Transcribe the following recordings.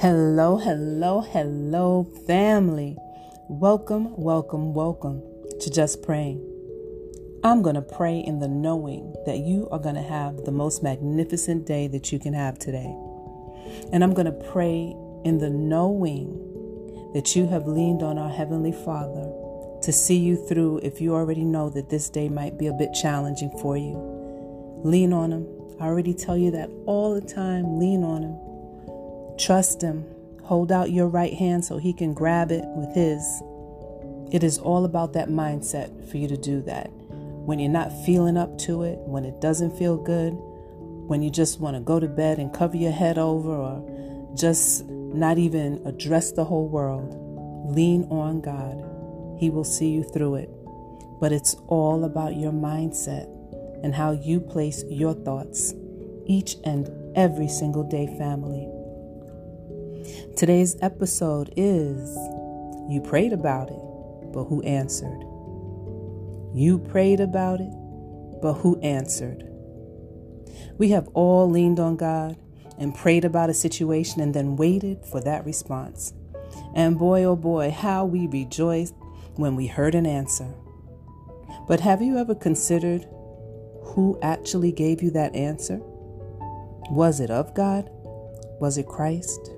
Hello, hello, hello, family. Welcome, welcome, welcome to Just Praying. I'm going to pray in the knowing that you are going to have the most magnificent day that you can have today. And I'm going to pray in the knowing that you have leaned on our Heavenly Father to see you through if you already know that this day might be a bit challenging for you. Lean on Him. I already tell you that all the time. Lean on Him. Trust Him. Hold out your right hand so He can grab it with His. It is all about that mindset for you to do that. When you're not feeling up to it, when it doesn't feel good, when you just want to go to bed and cover your head over or just not even address the whole world, lean on God. He will see you through it. But it's all about your mindset and how you place your thoughts each and every single day, family. Today's episode is You Prayed About It, but Who Answered? You prayed about it, but who answered? We have all leaned on God and prayed about a situation and then waited for that response. And boy, oh boy, how we rejoiced when we heard an answer. But have you ever considered who actually gave you that answer? Was it of God? Was it Christ?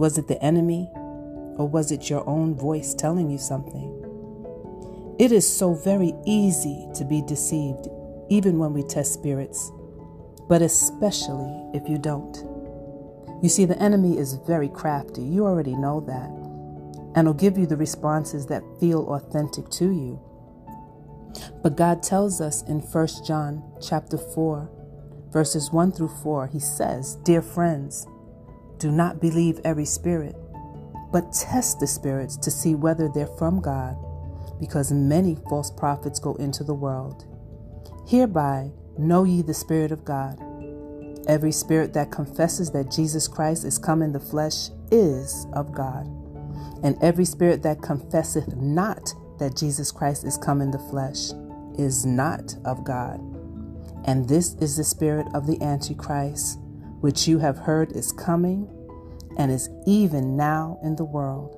Was it the enemy? Or was it your own voice telling you something? It is so very easy to be deceived, even when we test spirits, but especially if you don't. You see, the enemy is very crafty. You already know that. And will give you the responses that feel authentic to you. But God tells us in 1 John chapter 4, verses 1 through 4, he says, Dear friends, do not believe every spirit, but test the spirits to see whether they're from God, because many false prophets go into the world. Hereby know ye the Spirit of God. Every spirit that confesses that Jesus Christ is come in the flesh is of God. And every spirit that confesseth not that Jesus Christ is come in the flesh is not of God. And this is the spirit of the Antichrist which you have heard is coming and is even now in the world.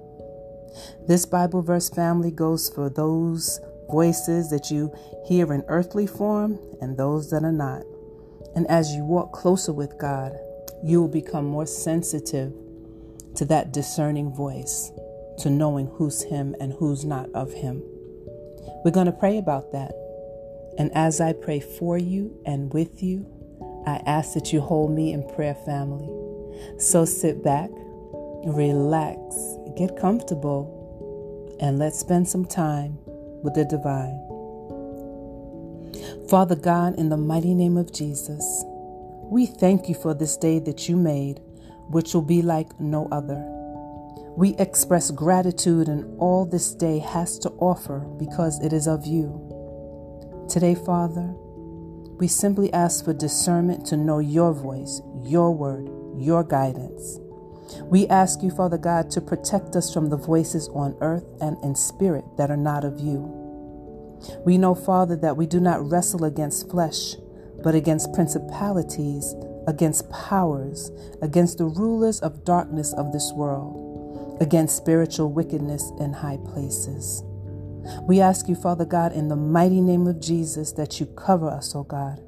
This Bible verse family goes for those voices that you hear in earthly form and those that are not. And as you walk closer with God, you will become more sensitive to that discerning voice, to knowing who's Him and who's not of Him. We're going to pray about that. And as I pray for you and with you, I ask that you hold me in prayer, family. So sit back, relax, get comfortable, and let's spend some time with the divine. Father God, in the mighty name of Jesus, we thank you for this day that you made, which will be like no other. We express gratitude, in all this day has to offer because it is of you. Today, Father, we simply ask for discernment to know your voice, your word, your guidance. We ask you, Father God, to protect us from the voices on earth and in spirit that are not of you. We know, Father, that we do not wrestle against flesh, but against principalities, against powers, against the rulers of darkness of this world, against spiritual wickedness in high places. We ask you, Father God, in the mighty name of Jesus, that you cover us, O oh God.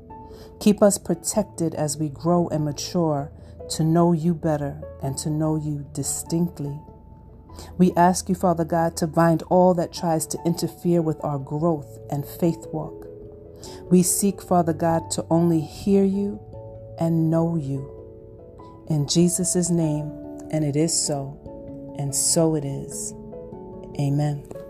Keep us protected as we grow and mature to know you better and to know you distinctly. We ask you, Father God, to bind all that tries to interfere with our growth and faith walk. We seek, Father God, to only hear you and know you. In Jesus' name, and it is so, and so it is. Amen.